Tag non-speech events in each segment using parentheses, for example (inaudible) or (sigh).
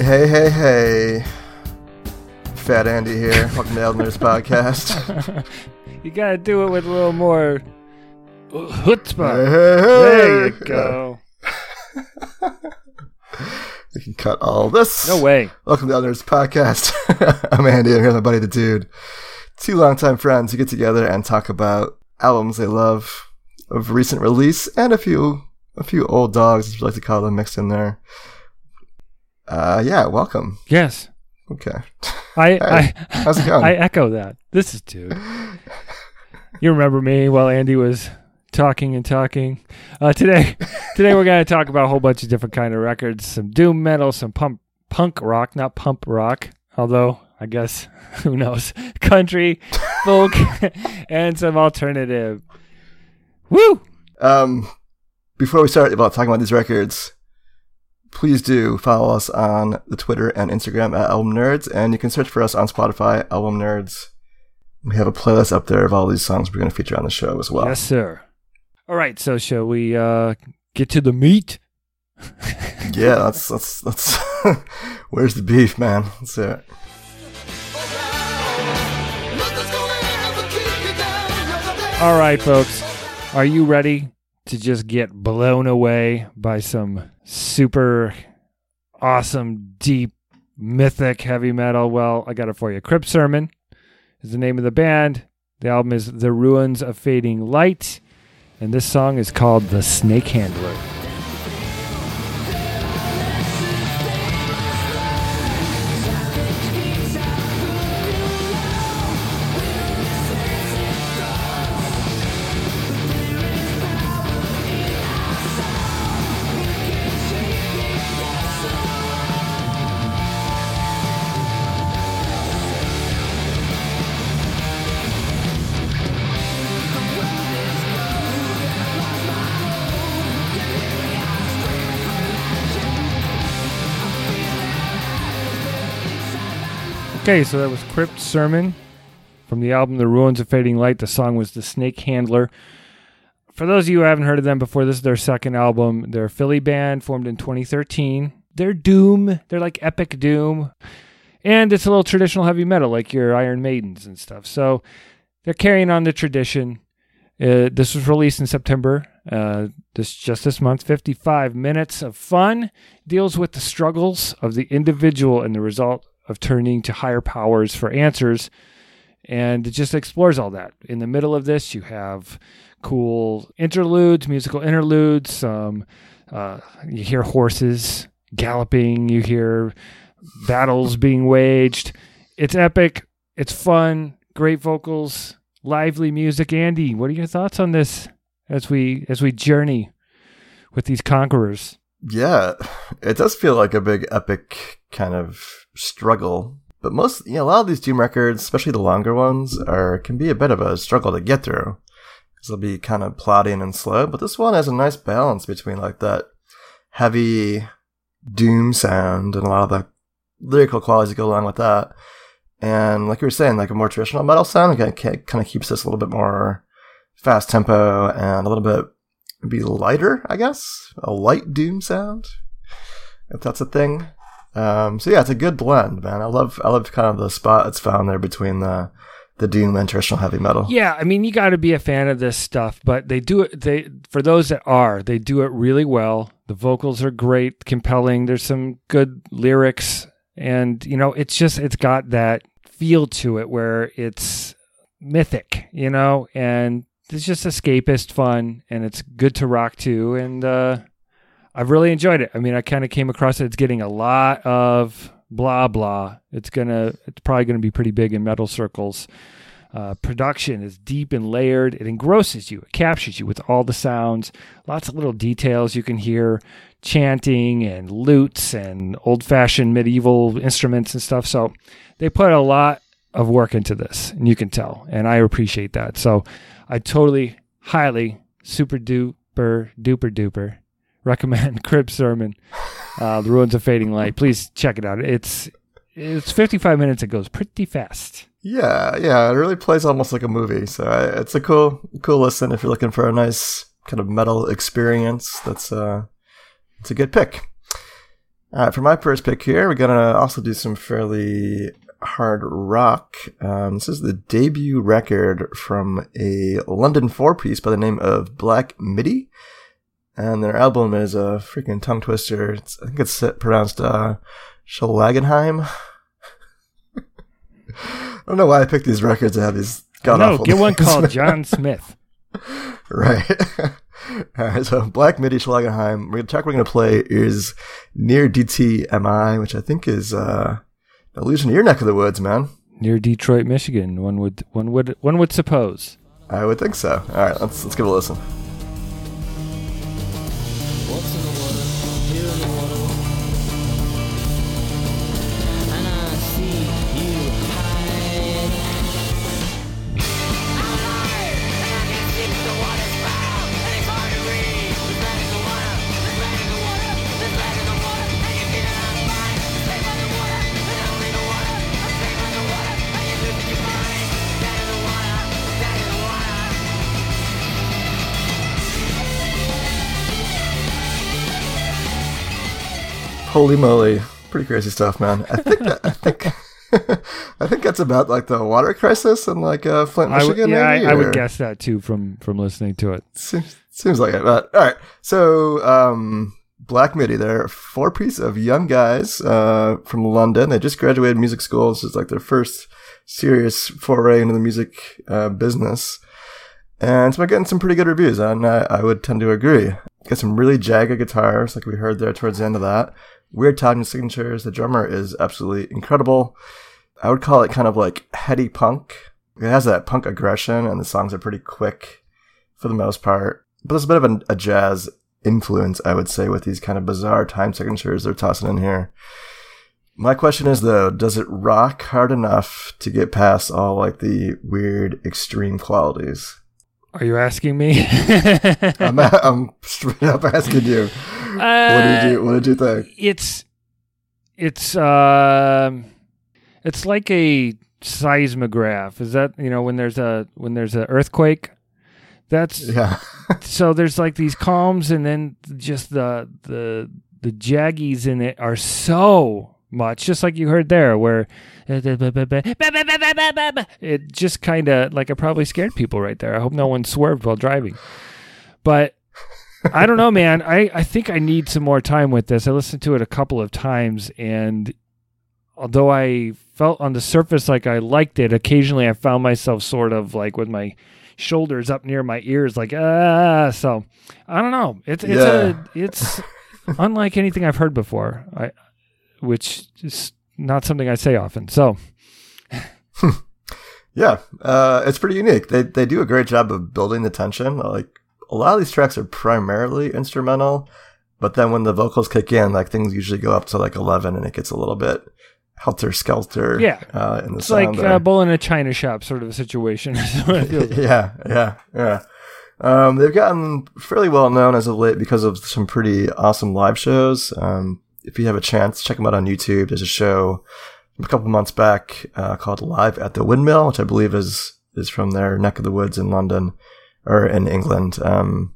Hey, hey, hey. Fat Andy here. Welcome to Eldner's (laughs) podcast. (laughs) you gotta do it with a little more chutzpah. There you go. (laughs) We can cut all this. No way. Welcome to Eldner's podcast. I'm Andy, and here's my buddy the dude. Two longtime friends who get together and talk about albums they love of recent release and a few a few old dogs, as we like to call them, mixed in there. Uh, yeah, welcome. Yes. Okay. I (laughs) Hey, I how's it going? I echo that. This is dude. You remember me while Andy was talking and talking. Uh, today, (laughs) today we're gonna talk about a whole bunch of different kind of records, some doom metal, some pump punk rock, not pump rock. Although I guess (laughs) who knows, country, folk, and some alternative. Woo! Um, before we start about talking about these records, please do follow us on the Twitter and Instagram at Album Nerds, and you can search for us on Spotify, Album Nerds. We have a playlist up there of all these songs we're going to feature on the show as well. Yes, sir. All right, so shall we uh, get to the meat? (laughs) Yeah, that's that's that's. (laughs) Where's the beef, man? That's it. All right, folks. Are you ready to just get blown away by some super awesome, deep, mythic heavy metal? Well, I got it for you. Crypt Sermon is the name of the band. The album is The Ruins of Fading Light, and this song is called The Snake Handler. Okay, so that was Crypt Sermon from the album The Ruins of Fading Light. The song was The Snake Handler. For those of you who haven't heard of them before, this is their second album. They're a Philly band formed in 2013. They're doom. They're like epic doom. And it's a little traditional heavy metal, like your Iron Maidens and stuff. So they're carrying on the tradition. Uh, this was released in September. Uh, this just this month. 55 minutes of fun deals with the struggles of the individual and the result of turning to higher powers for answers. And it just explores all that. In the middle of this, you have cool interludes, musical interludes. Um, uh, you hear horses galloping. You hear battles being waged. It's epic. It's fun. Great vocals, lively music. Andy, what are your thoughts on this as we as we journey with these conquerors? Yeah, it does feel like a big epic kind of struggle. But most, you know, a lot of these Doom records, especially the longer ones, are can be a bit of a struggle to get through because they'll be kind of plodding and slow. But this one has a nice balance between like that heavy Doom sound and a lot of the lyrical qualities that go along with that, and like you were saying, like a more traditional metal sound of, kind of keeps this a little bit more fast tempo and a little bit be lighter, I guess, a light doom sound, if that's a thing. Um, so yeah, it's a good blend, man. I love, I love kind of the spot it's found there between the the doom and traditional heavy metal. Yeah, I mean, you got to be a fan of this stuff, but they do it. They for those that are, they do it really well. The vocals are great, compelling. There's some good lyrics, and you know, it's just it's got that feel to it where it's mythic, you know, and it's just escapist fun, and it's good to rock to, and uh, I've really enjoyed it. I mean, I kind of came across it. It's getting a lot of blah blah. It's gonna, it's probably gonna be pretty big in metal circles. Uh, production is deep and layered. It engrosses you. It captures you with all the sounds. Lots of little details you can hear, chanting and lutes and old-fashioned medieval instruments and stuff. So they put a lot of work into this, and you can tell. And I appreciate that. So I totally, highly, super duper, duper duper recommend (laughs) Crypt Sermon, uh, The Ruins of Fading Light. Please check it out. It's it's 55 minutes. It goes pretty fast. Yeah, yeah, it really plays almost like a movie. So I, it's a cool, cool listen if you're looking for a nice kind of metal experience. That's uh, it's a good pick. All right, for my first pick here, we're gonna also do some fairly hard rock. Um, this is the debut record from a London four piece by the name of Black Midi. And their album is a freaking tongue twister. It's, I think it's pronounced uh, Schalagenheim. (laughs) I don't know why I picked these records to have these god awful. No, get one called (laughs) John Smith. right. (laughs) All right, so Black Midi Schlagenheim. We're track we're gonna play is near DTMI, which I think is uh allusion to your neck of the woods, man. Near Detroit, Michigan. One would one would one would suppose. I would think so. All right, let's let's give it a listen. Holy moly. Pretty crazy stuff, man. I think that, I think (laughs) I think that's about like the water crisis in like uh, Flint, Michigan. yeah, maybe, I, I, would guess that too from from listening to it. Seems, seems like it. But all right, so um, Black Midi, they're four piece of young guys uh, from London. They just graduated music school. This is like their first serious foray into the music uh, business, and so we're getting some pretty good reviews, and I, I would tend to agree. Got some really jagged guitars, like we heard there towards the end of that weird timing signatures. The drummer is absolutely incredible. I would call it kind of like heady punk. It has that punk aggression, and the songs are pretty quick for the most part. But there's a bit of a jazz influence, I would say, with these kind of bizarre time signatures they're tossing in here. My question is though, does it rock hard enough to get past all like the weird extreme qualities? Are you asking me? (laughs) I'm, I'm straight up asking you. Uh, what did you What did you think? It's it's uh, it's like a seismograph. Is that you know when there's a when there's an earthquake? That's yeah. (laughs) so there's like these calms, and then just the the the jaggies in it are so much, just like you heard there, where it just kind of like it probably scared people right there. I hope no one swerved while driving, but I don't know, man. I, I think I need some more time with this. I listened to it a couple of times, and although I felt on the surface like I liked it, occasionally I found myself sort of like with my shoulders up near my ears, like ah. So I don't know. It's it's yeah. a it's unlike anything I've heard before. I which is not something I say often. So. (laughs) yeah, uh, it's pretty unique. They they do a great job of building the tension. Like a lot of these tracks are primarily instrumental, but then when the vocals kick in, like things usually go up to like 11 and it gets a little bit helter skelter. Yeah. Uh, in the it's like uh, bull in a china shop sort of a situation. (laughs) yeah, yeah, yeah. Um, they've gotten fairly well known as of late because of some pretty awesome live shows. Um, if you have a chance, check them out on YouTube. There's a show a couple months back uh, called Live at the Windmill, which I believe is is from their neck of the woods in London or in England. Um,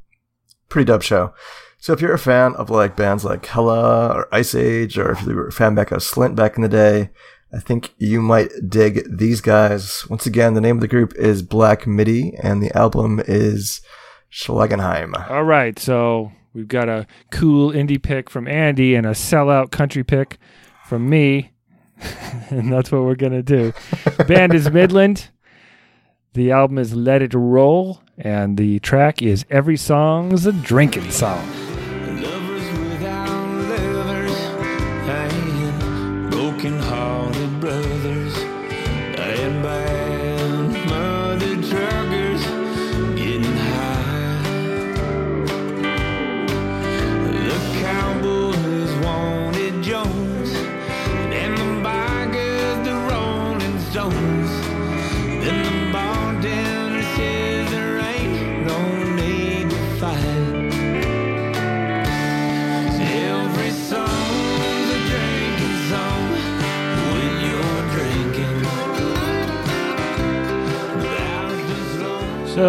pretty dope show. So if you're a fan of like bands like Hella or Ice Age, or if you were a fan back of Slint back in the day, I think you might dig these guys. Once again, the name of the group is Black Midi, and the album is Schlagenheim. All right, so we've got a cool indie pick from Andy and a sellout country pick from me, (laughs) and that's what we're gonna do. (laughs) Band is Midland. The album is Let It Roll, and the track is Every Song's a Drinking Song.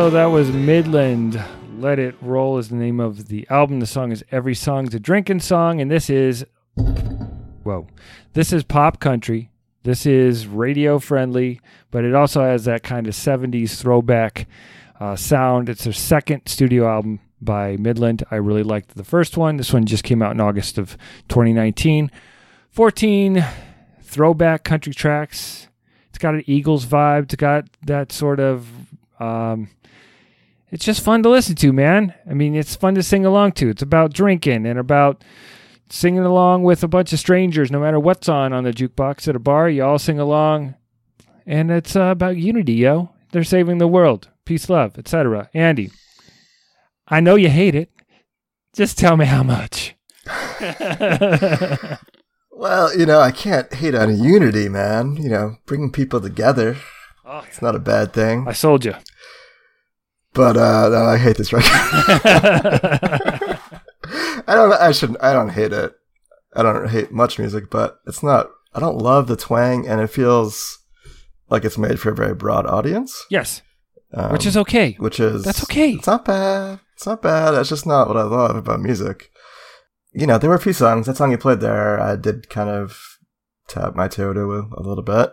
So that was Midland. Let It Roll is the name of the album. The song is Every Song's a Drinking Song, and this is whoa. This is pop country. This is radio friendly, but it also has that kind of 70s throwback uh, sound. It's their second studio album by Midland. I really liked the first one. This one just came out in August of 2019. 14 throwback country tracks. It's got an Eagles vibe. It's got that sort of. Um, it's just fun to listen to, man. I mean, it's fun to sing along to. It's about drinking and about singing along with a bunch of strangers, no matter what's on on the jukebox at a bar. You all sing along, and it's uh, about unity, yo. They're saving the world, peace, love, etc. Andy, I know you hate it. Just tell me how much. (laughs) Well, you know, I can't hate on unity, man. You know, bringing people together. Oh, It's not a bad thing. I sold you. But uh no, I hate this record. (laughs) I don't I shouldn't I don't hate it. I don't hate much music, but it's not I don't love the twang and it feels like it's made for a very broad audience. yes, Um, which is okay. which is That's okay. It's not bad. It's not bad. That's just not what I love about music. You know, there were a few songs. That song you played there, I did kind of tap my toe to a, a little bit,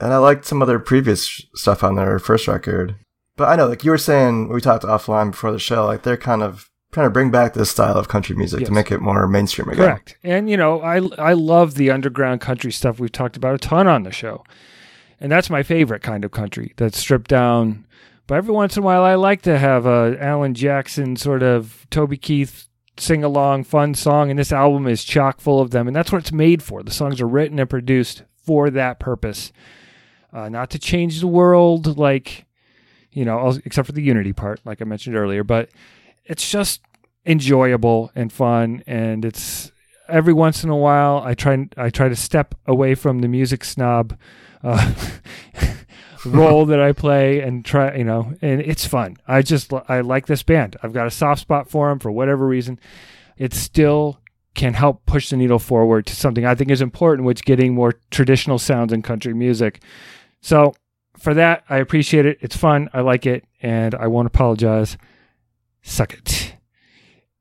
and I liked some other previous stuff on their first record. But I know, like you were saying, we talked offline before the show. Like they're kind of trying to bring back this style of country music Yes. to make it more mainstream again. Correct. And you know, I I love the underground country stuff. We've talked about a ton on the show, and that's my favorite kind of country. That's stripped down. But every once in a while, I like to have a Alan Jackson sort of Toby Keith sing along fun song, and this album is chock full of them, and that's what it's made for. The songs are written and produced for that purpose, uh, not to change the world, like you know, except for the unity part, like I mentioned earlier. But it's just enjoyable and fun, and it's every once in a while I try I try to step away from the music snob uh, (laughs) role that I play and try you know and it's fun. I just I like this band. I've got a soft spot for them for whatever reason. It still can help push the needle forward to something I think is important, which getting more traditional sounds in country music. So for that, I appreciate it. It's fun. I like it, and I won't apologize. Suck it.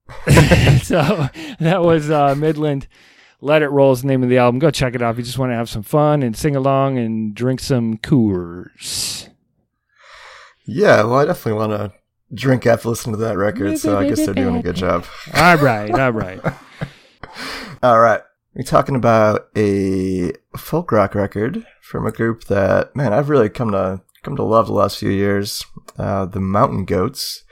(laughs) so that was uh, Midland. Let It Roll is the name of the album. Go check it out if you just want to have some fun and sing along and drink some Coors. Yeah, well, I definitely want to drink after listening to that record, so I guess they're doing a good job. All right, all right. (laughs) All right. We're talking about a folk rock record from a group that, man, I've really come to come to love the last few years. Uh, the Mountain Goats.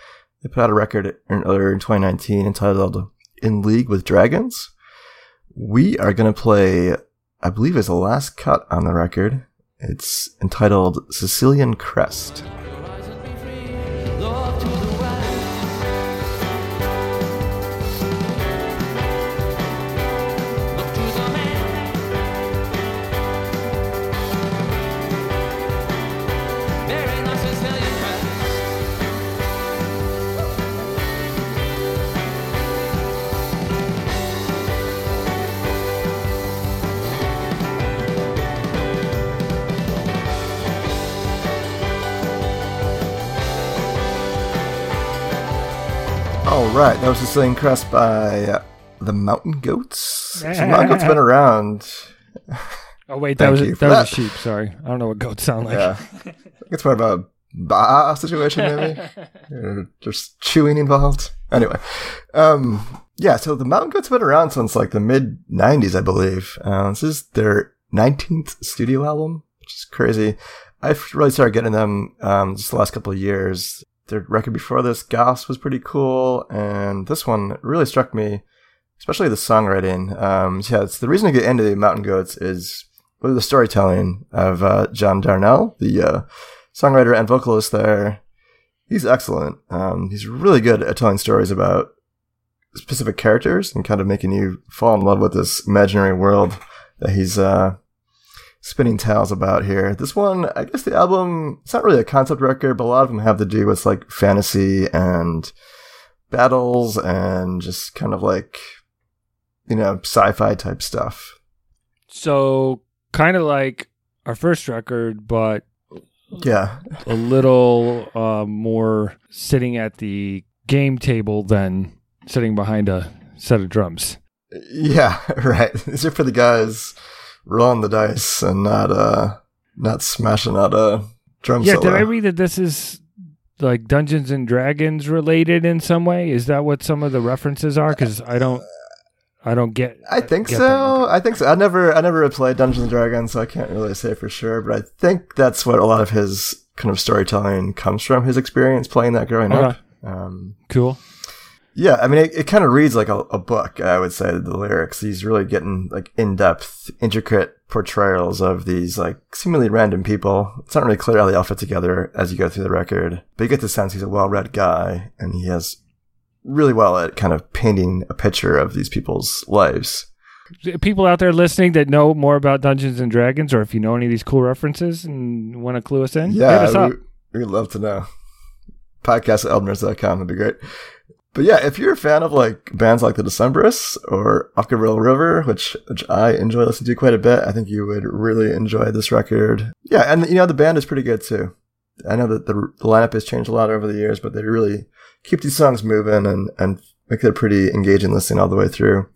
They put out a record earlier in 2019 entitled "In League with Dragons." We are going to play, I believe, is the last cut on the record. It's entitled "Sicilian Crest." Right, that was Sicilian Crest by uh, the Mountain Goats. So Mountain Goats been (laughs) around. Oh wait, that was a, you that was a sheep. Sorry, I don't know what goats sound like. Yeah. I (laughs) think it's more of a ba situation, maybe. (laughs) There's chewing involved. Anyway. Um, yeah, so the Mountain Goats have been around since like the mid 90s, I believe. Uh, this is their 19th studio album, which is crazy. I've really started getting them um, just the last couple of years. Their record before this, Goths, was pretty cool. And this one really struck me, especially the songwriting. Um, yeah, it's the reason to get into the Mountain Goats is really the storytelling of uh, John Darnielle, the uh, songwriter and vocalist there. He's excellent. Um, he's really good at telling stories about specific characters and kind of making you fall in love with this imaginary world that he's uh, spinning tales about here. This one, I guess the album, it's not really a concept record, but a lot of them have to do with like fantasy and battles and just kind of like, you know, sci-fi type stuff. So kind of like our first record, but Yeah. a little uh, more sitting at the game table than sitting behind a set of drums. Yeah, (laughs) right. These are for the guys rolling the dice and not uh not smashing out a drum Yeah, solo. did I read that this is like Dungeons and Dragons related in some way? Is that what some of the references are? Because I don't, I don't get. I think get so. I think so. I never, I never played Dungeons and Dragons, so I can't really say for sure. But I think that's what a lot of his kind of storytelling comes from. His experience playing that growing Okay. up. Um, Cool. Yeah, I mean, it, it kind of reads like a, a book. I would say the lyrics. He's really getting like in depth, intricate portrayals of these like seemingly random people. It's not really clear how they all fit together as you go through the record, but you get the sense he's a well-read guy, and he has really well at kind of painting a picture of these people's lives. People out there listening that know more about Dungeons and Dragons, or if you know any of these cool references and want to clue us in, hit us Yeah, up. we, we'd love to know. Podcast at would be great. But yeah, if you're a fan of like bands like the Decemberists or Okkervil River, which which I enjoy listening to quite a bit, I think you would really enjoy this record. Yeah, and you know the band is pretty good too. I know that the, the lineup has changed a lot over the years, but they really keep these songs moving and and make it a pretty engaging listening all the way through.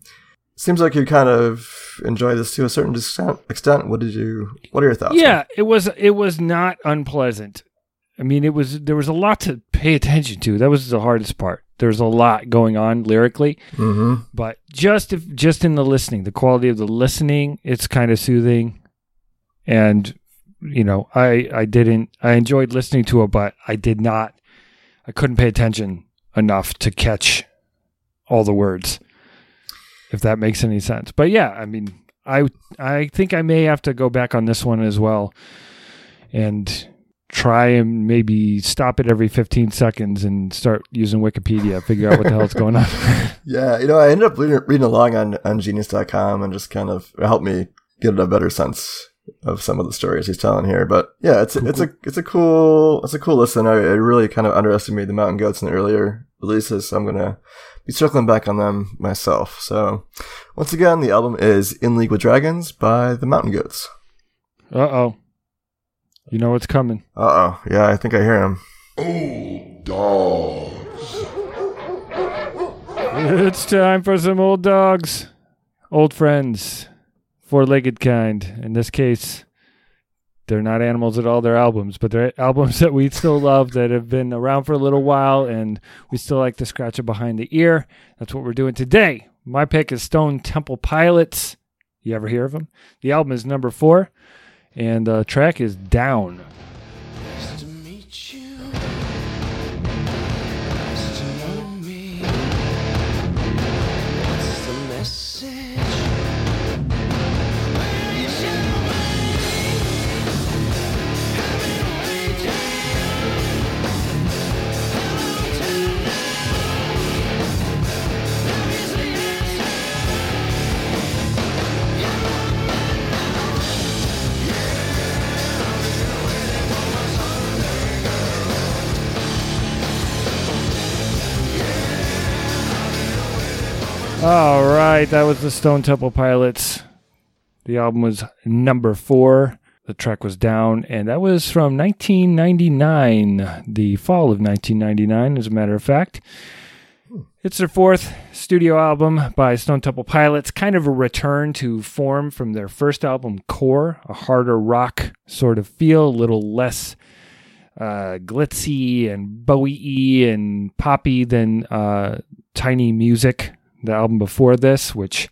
Seems like you kind of enjoy this to a certain extent. Extent. What did you? What are your thoughts? Yeah, it was it was not unpleasant. I mean, it was there was a lot to pay attention to. That was the hardest part. There's a lot going on lyrically, Mm-hmm. but just if just in the listening, the quality of the listening, it's kind of soothing. And you know, I I didn't I enjoyed listening to it, but I did not I couldn't pay attention enough to catch all the words. If that makes any sense. But yeah, I mean, I I think I may have to go back on this one as well and try and maybe stop it every 15 seconds and start using Wikipedia, figure out what the hell's going on. (laughs) (laughs) Yeah, you know, I ended up reading, reading along on, on genius.com and just kind of helped me get a better sense of some of the stories he's telling here. But yeah, it's a, it's a it's a cool it's a cool listen. I, I really kind of underestimated the Mountain Goats in the earlier releases, so I'm gonna be circling back on them myself. So once again, the album is In League with Dragons by the Mountain Goats. Uh oh. You know what's coming. Uh oh, yeah, I think I hear him. Old dogs. (laughs) It's time for some old dogs, old friends, four legged kind. In this case, they're not animals at all, they're albums, but they're (laughs) albums that we still love that have been around for a little while and we still like to scratch it behind the ear. That's what we're doing today. My pick is Stone Temple Pilots. You ever hear of them? The album is number four, and the track is Down. All right, that was the Stone Temple Pilots. The album was number four. The track was down, and that was from 1999, the fall of 1999, as a matter of fact. It's their fourth studio album by Stone Temple Pilots, kind of a return to form from their first album, Core, a harder rock sort of feel, a little less uh, glitzy and Bowie and poppy than uh, Tiny Music, the album before this, which,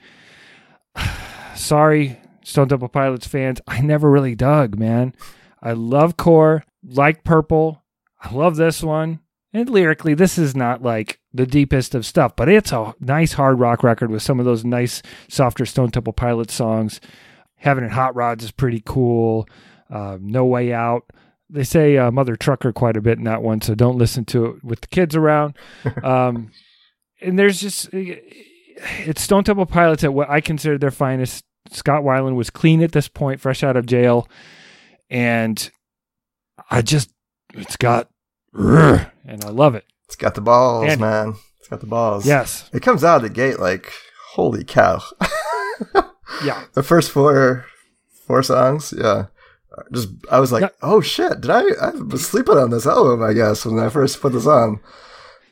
(sighs) sorry, Stone Temple Pilots fans, I never really dug, man. I love Core, like Purple. I love this one. And lyrically, this is not like the deepest of stuff, but it's a nice hard rock record with some of those nice, softer Stone Temple Pilots songs. Heaven and Hot Rods is pretty cool. Uh, no Way Out. They say uh, Mother Trucker quite a bit in that one, so don't listen to it with the kids around. (laughs) Um, and there's just uh, it's Stone Temple Pilots at what I consider their finest. Scott Weiland was clean at this point, fresh out of jail, and I just it's got and I love it. It's got the balls, And- man. It's got the balls. Yes, It comes out of the gate like, holy cow. (laughs) yeah, the first four four songs, yeah. Just I was like, oh shit, did I I was sleeping on this album, I guess, when I first put this on.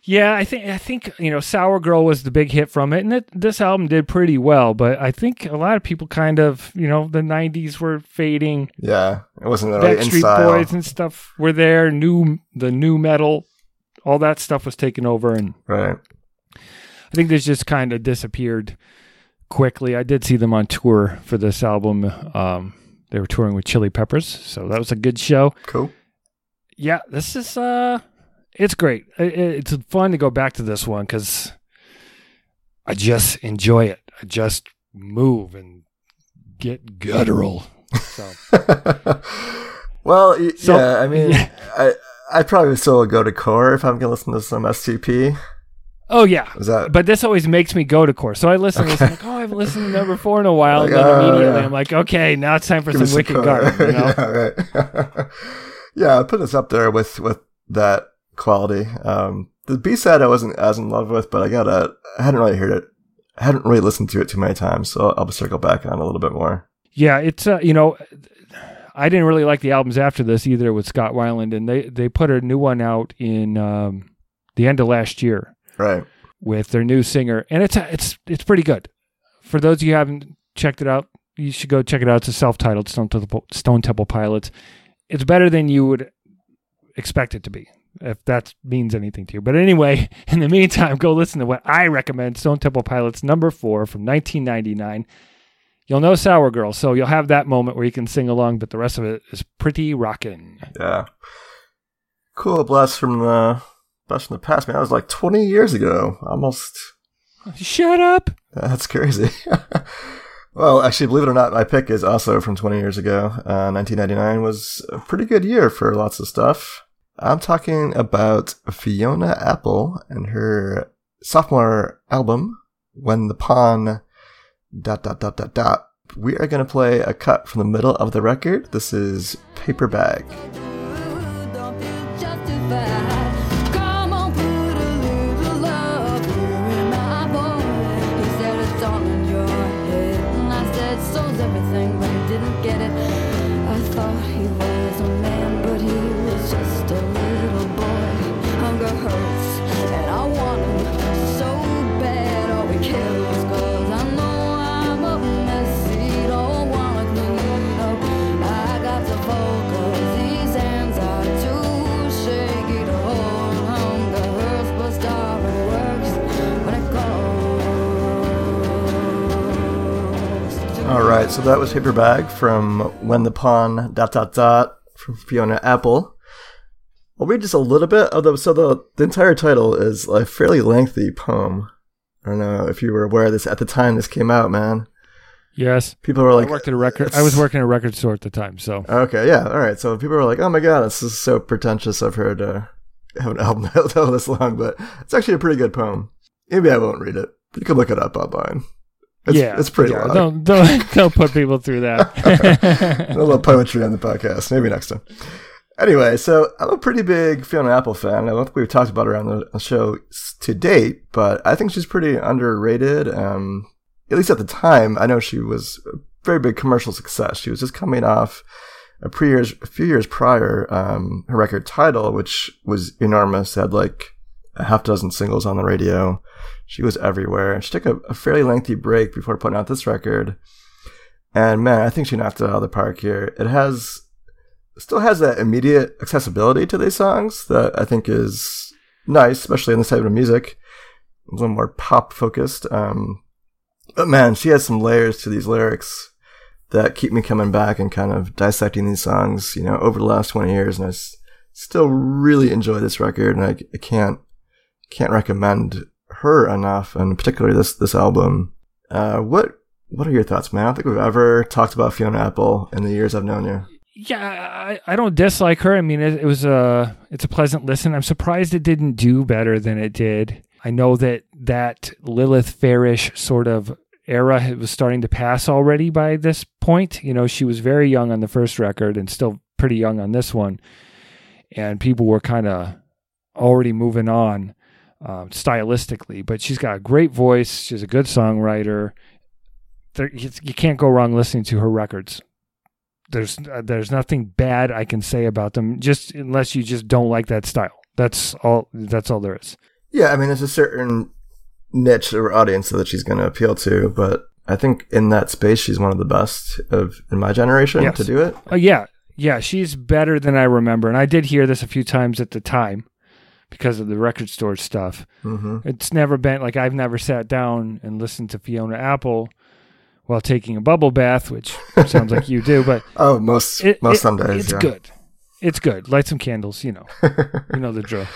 Yeah, I think I think you know Sour Girl was the big hit from it, and it, this album did pretty well. But I think a lot of people kind of you know the '90s were fading. Yeah, it wasn't really in Backstreet style. Boys and stuff were there. New the new metal, all that stuff was taken over, and Right. I think this just kind of disappeared quickly. I did see them on tour for this album. Um, they were touring with Chili Peppers, so that was a good show. Cool. Yeah, this is uh, it's great. I- I- It's fun to go back to this one because I just enjoy it. I just move and get guttural. So (laughs) well, So- yeah. I mean, I I'd probably still go to core if I'm gonna listen to some STP. oh yeah. Is that? But this always makes me go to core. So I listen, listen like, oh, I haven't listened to number four in a while. Like, and then oh, immediately yeah. I'm like, okay, now it's time for Give me some Wicked. Garden. You know? (laughs) yeah, right. (laughs) yeah, I put this up there with with that quality. Um, the B side I wasn't as in love with, but I gotta. I hadn't really heard it. I hadn't really listened to it too many times, so I'll circle back on a little bit more. Yeah, it's uh, you know, I didn't really like the albums after this either with Scott Weiland, and they they put a new one out in um, the end of last year Right. with their new singer, and it's it's it's pretty good. For those of you who haven't checked it out, you should go check it out. It's a self-titled Stone Temple, Stone Temple Pilots. It's better than you would expect it to be, if that means anything to you. But anyway, (laughs) in the meantime, go listen to what I recommend: Stone Temple Pilots number four from 1999. You'll know Sour Girl, so you'll have that moment where you can sing along, but the rest of it is pretty rockin'. Yeah. Cool blast from the blast from the past, man. That was like 20 years ago, almost. Shut up! That's crazy. (laughs) well, actually, believe it or not, my pick is also from 20 years ago. Uh, 1999 was a pretty good year for lots of stuff. I'm talking about Fiona Apple and her sophomore album, When the Pawn. Dot dot dot dot dot. We are going to play a cut from the middle of the record. This is Paper so that was Paper Bag from When the Pawn dot dot dot from Fiona Apple. I'll read just a little bit of the so the, the entire title is a fairly lengthy poem. I don't know if you were aware of this at the time this came out, man. Yes, People were like, I worked at a record. I was working at a record store at the time, so Okay, yeah, all right. So people were like, "Oh my god, this is so pretentious of her to have an album (laughs) that this long," but it's actually a pretty good poem. Maybe I won't read it. You can look it up online. It's, yeah, it's pretty yeah, long. Don't don't (laughs) don't put people through that. (laughs) a little poetry on the podcast. Maybe next time. Anyway, so I'm a pretty big Fiona Apple fan. I don't think we've talked about her on the show to date, but I think she's pretty underrated. Um, at least at the time, I know she was a very big commercial success. She was just coming off a, pre years, a few years prior, um, her record title, which was enormous, had like a half dozen singles on the radio. She was everywhere. She took a, a fairly lengthy break before putting out this record. And man, I think she knocked it out of the park here. It has still has that immediate accessibility to these songs that I think is nice, especially in this type of music. A little more pop focused. Um, but man, she has some layers to these lyrics that keep me coming back and kind of dissecting these songs, you know, over the last 20 years. And I s- still really enjoy this record and I, I can't, can't recommend her enough and particularly this, this album. Uh, what, what are your thoughts, man? I don't think we've ever talked about Fiona Apple in the years I've known you. yeah, I, I don't dislike her. I mean, it, it was a it's a pleasant listen. I'm surprised it didn't do better than it did. I know that that Lilith Fairish sort of era was starting to pass already by this point. You know, she was very young on the first record and still pretty young on this one, and people were kind of already moving on um, stylistically. But she's got a great voice. She's a good songwriter. There, you, you can't go wrong listening to her records. There's uh, there's nothing bad I can say about them, just unless you just don't like that style. That's all. That's all there is. Yeah, I mean, there's a certain niche or audience that she's going to appeal to, but I think in that space, she's one of the best of in my generation Yes. to do it. Oh yeah, yeah, she's better than I remember, and I did hear this a few times at the time because of the record store stuff. hmm It's never been like I've never sat down and listened to Fiona Apple while taking a bubble bath, which (laughs) sounds like you do, but Oh, most it, most it- some days, it's yeah. good. It's good. Light some candles, you know. (laughs) you know the drill.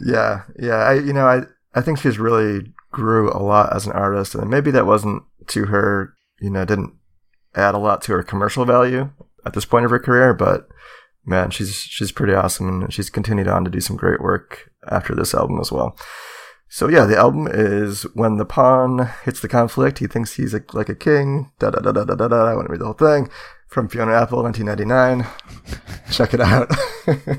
Yeah, yeah. I you know I I think she's really grew a lot as an artist, and maybe that wasn't to her. You know, didn't add a lot to her commercial value at this point of her career, but man, she's she's pretty awesome, and she's continued on to do some great work after this album as well. So yeah, the album is when the pawn hits the conflict. He thinks he's a, like a king. Da da da da da da da. I want to read the whole thing from Fiona Apple, 1999. Check it out. (laughs)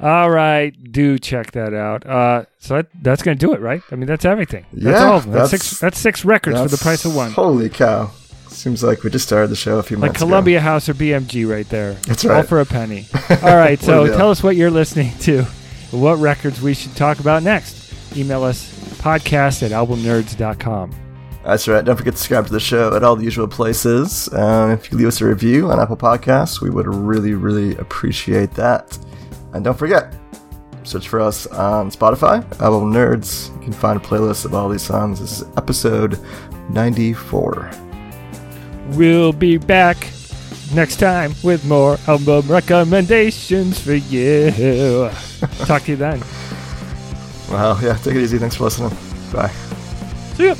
All right, do check that out. Uh, so that, that's going to do it, right? I mean, that's everything. That's Yeah, all of them. That's, that's- six. That's six records for the price of one. Holy cow! Seems like we just started the show a few Like ago. Columbia House or BMG right there. That's right. All for a penny. (laughs) All right, so deal. tell us what you're listening to, what records we should talk about next. Email us podcast at albumnerds.com. That's right. Don't forget to subscribe to the show at all the usual places. Um, if you leave us a review on Apple Podcasts, we would really, really appreciate that. And don't forget, search for us on Spotify, Album Nerds. You can find a playlist of all these songs. This is episode 94. We'll be back next time with more album recommendations for you. (laughs) Talk to you then. Well, yeah, take it easy. Thanks for listening. Bye. See ya.